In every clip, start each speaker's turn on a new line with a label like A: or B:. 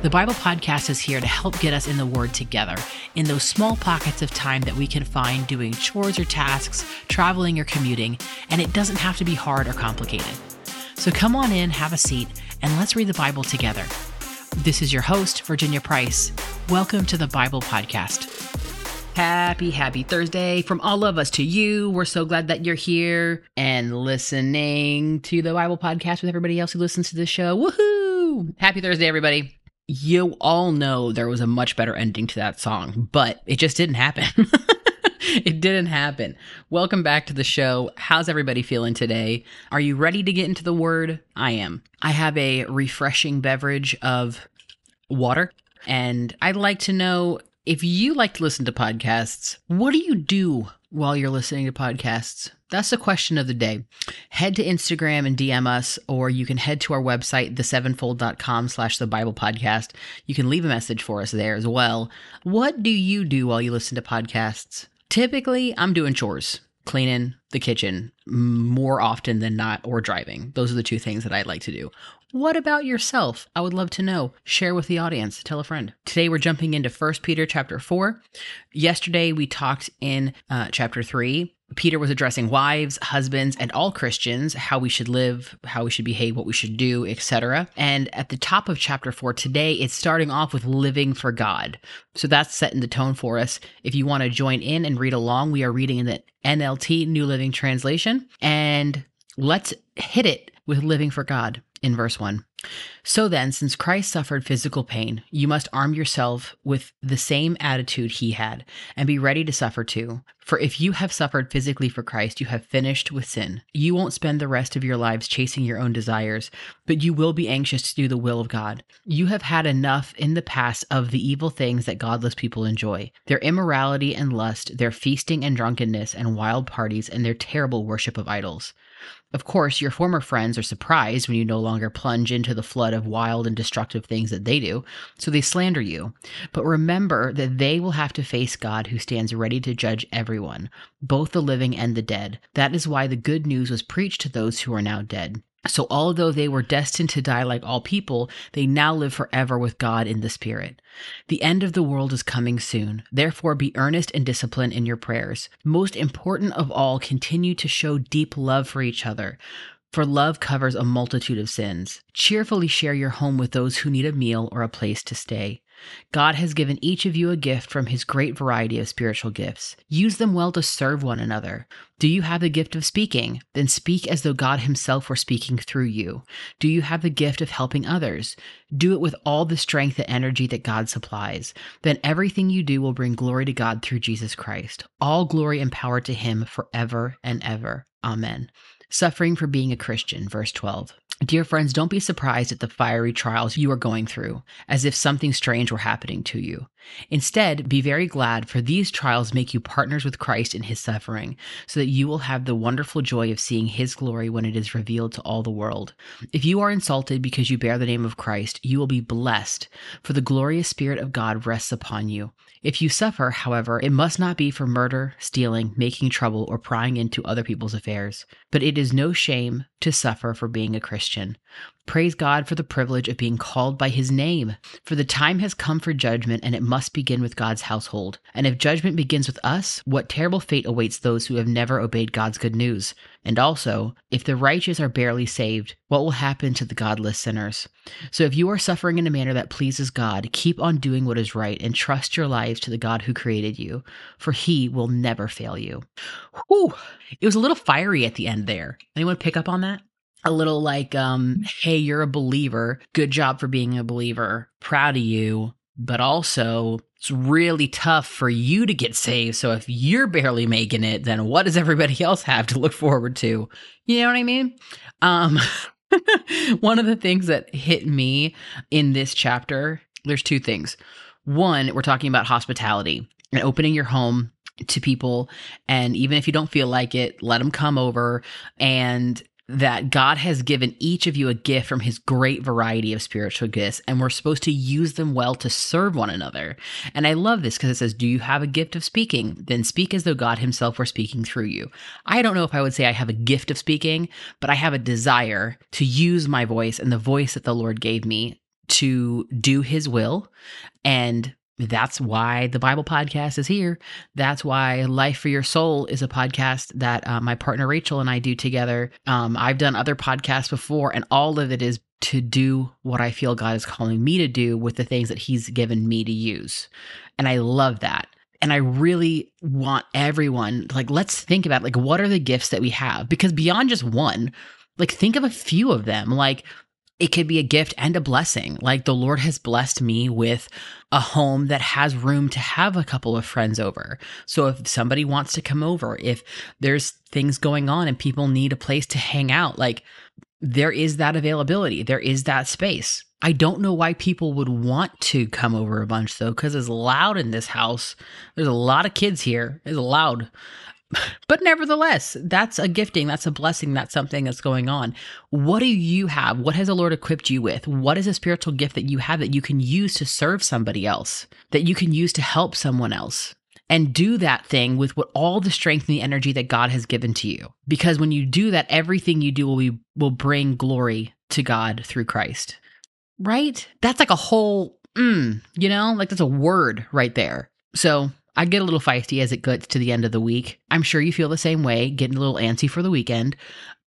A: The Bible Podcast is here to help get us in the Word together in those small pockets of time that we can find doing chores or tasks, traveling or commuting, and it doesn't have to be hard or complicated. So come on in, have a seat, and let's read the Bible together. This is your host, Virginia Price. Welcome to the Bible Podcast. Happy, happy Thursday from all of us to you. We're so glad that you're here and listening to the Bible Podcast with everybody else who listens to the show. Woohoo! Happy Thursday, everybody you all know there was a much better ending to that song, but it just didn't happen. it didn't happen. Welcome back to the show. How's everybody feeling today? Are you ready to get into the word? I am. I have a refreshing beverage of water, and I'd like to know if you like to listen to podcasts, what do you do while you're listening to podcasts? That's the question of the day. Head to Instagram and DM us, or you can head to our website, thesevenfold.com slash the Bible podcast. You can leave a message for us there as well. What do you do while you listen to podcasts? Typically, I'm doing chores, cleaning the kitchen more often than not, or driving. Those are the two things that I like to do. What about yourself? I would love to know. Share with the audience. Tell a friend. Today we're jumping into 1 Peter chapter 4. Yesterday we talked in uh, chapter 3 Peter was addressing wives, husbands, and all Christians, how we should live, how we should behave, what we should do, etc. And at the top of chapter 4 today, it's starting off with living for God. So that's setting the tone for us. If you want to join in and read along, we are reading in the NLT New Living Translation. And let's hit it with living for God in verse 1. So then, since Christ suffered physical pain, you must arm yourself with the same attitude he had and be ready to suffer too. For if you have suffered physically for Christ, you have finished with sin. You won't spend the rest of your lives chasing your own desires, but you will be anxious to do the will of God. You have had enough in the past of the evil things that godless people enjoy their immorality and lust, their feasting and drunkenness and wild parties, and their terrible worship of idols. Of course, your former friends are surprised when you no longer plunge into the flood of wild and destructive things that they do, so they slander you. But remember that they will have to face God who stands ready to judge everyone, both the living and the dead. That is why the good news was preached to those who are now dead. So, although they were destined to die like all people, they now live forever with God in the Spirit. The end of the world is coming soon. Therefore, be earnest and disciplined in your prayers. Most important of all, continue to show deep love for each other. For love covers a multitude of sins. Cheerfully share your home with those who need a meal or a place to stay. God has given each of you a gift from his great variety of spiritual gifts. Use them well to serve one another. Do you have the gift of speaking? Then speak as though God himself were speaking through you. Do you have the gift of helping others? Do it with all the strength and energy that God supplies. Then everything you do will bring glory to God through Jesus Christ. All glory and power to him forever and ever. Amen. Suffering for being a Christian, verse 12. Dear friends, don't be surprised at the fiery trials you are going through, as if something strange were happening to you. Instead, be very glad, for these trials make you partners with Christ in his suffering, so that you will have the wonderful joy of seeing his glory when it is revealed to all the world. If you are insulted because you bear the name of Christ, you will be blessed, for the glorious Spirit of God rests upon you. If you suffer, however, it must not be for murder, stealing, making trouble, or prying into other people's affairs. But it is no shame to suffer for being a Christian. Praise God for the privilege of being called by his name. For the time has come for judgment, and it must begin with God's household. And if judgment begins with us, what terrible fate awaits those who have never obeyed God's good news? And also, if the righteous are barely saved, what will happen to the godless sinners? So if you are suffering in a manner that pleases God, keep on doing what is right and trust your to the God who created you, for he will never fail you. Whew. It was a little fiery at the end there. Anyone pick up on that? a little like, um, hey, you're a believer. Good job for being a believer. Proud of you. But also, it's really tough for you to get saved. So if you're barely making it, then what does everybody else have to look forward to? You know what I mean? Um, one of the things that hit me in this chapter, there's two things. One, we're talking about hospitality and opening your home to people. And even if you don't feel like it, let them come over and that God has given each of you a gift from his great variety of spiritual gifts, and we're supposed to use them well to serve one another. And I love this because it says, Do you have a gift of speaking? Then speak as though God himself were speaking through you. I don't know if I would say I have a gift of speaking, but I have a desire to use my voice and the voice that the Lord gave me to do his will. And that's why the Bible podcast is here. That's why Life for Your Soul is a podcast that uh, my partner Rachel and I do together. Um, I've done other podcasts before, and all of it is to do what I feel God is calling me to do with the things that He's given me to use. And I love that. And I really want everyone, like, let's think about like, what are the gifts that we have? Because beyond just one, like, think of a few of them. Like, it could be a gift and a blessing. Like the Lord has blessed me with a home that has room to have a couple of friends over. So if somebody wants to come over, if there's things going on and people need a place to hang out, like there is that availability, there is that space. I don't know why people would want to come over a bunch though, because it's loud in this house. There's a lot of kids here. It's loud. But nevertheless, that's a gifting, that's a blessing, that's something that's going on. What do you have? What has the Lord equipped you with? What is a spiritual gift that you have that you can use to serve somebody else, that you can use to help someone else? And do that thing with what all the strength and the energy that God has given to you. Because when you do that, everything you do will be, will bring glory to God through Christ. Right? That's like a whole, mm, you know, like that's a word right there. So I get a little feisty as it gets to the end of the week. I'm sure you feel the same way, getting a little antsy for the weekend.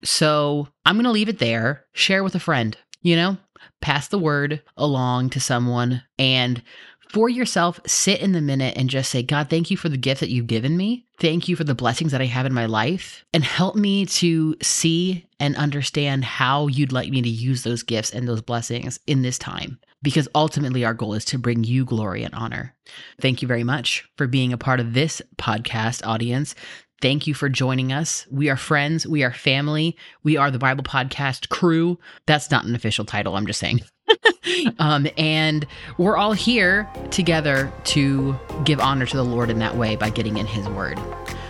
A: So I'm going to leave it there. Share with a friend, you know, pass the word along to someone and for yourself, sit in the minute and just say, God, thank you for the gift that you've given me. Thank you for the blessings that I have in my life. And help me to see and understand how you'd like me to use those gifts and those blessings in this time. Because ultimately, our goal is to bring you glory and honor. Thank you very much for being a part of this podcast audience. Thank you for joining us. We are friends. We are family. We are the Bible Podcast crew. That's not an official title. I'm just saying. um, and we're all here together to give honor to the Lord in that way by getting in His Word.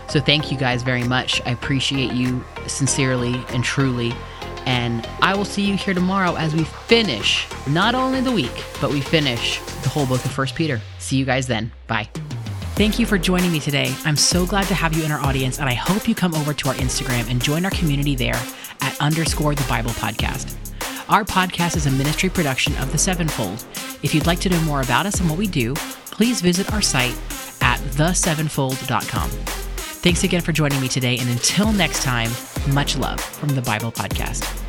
A: So thank you guys very much. I appreciate you sincerely and truly. And I will see you here tomorrow as we finish not only the week, but we finish the whole book of First Peter. See you guys then. Bye. Thank you for joining me today. I'm so glad to have you in our audience, and I hope you come over to our Instagram and join our community there at underscore the Bible podcast. Our podcast is a ministry production of The Sevenfold. If you'd like to know more about us and what we do, please visit our site at thesevenfold.com. Thanks again for joining me today, and until next time, much love from the Bible Podcast.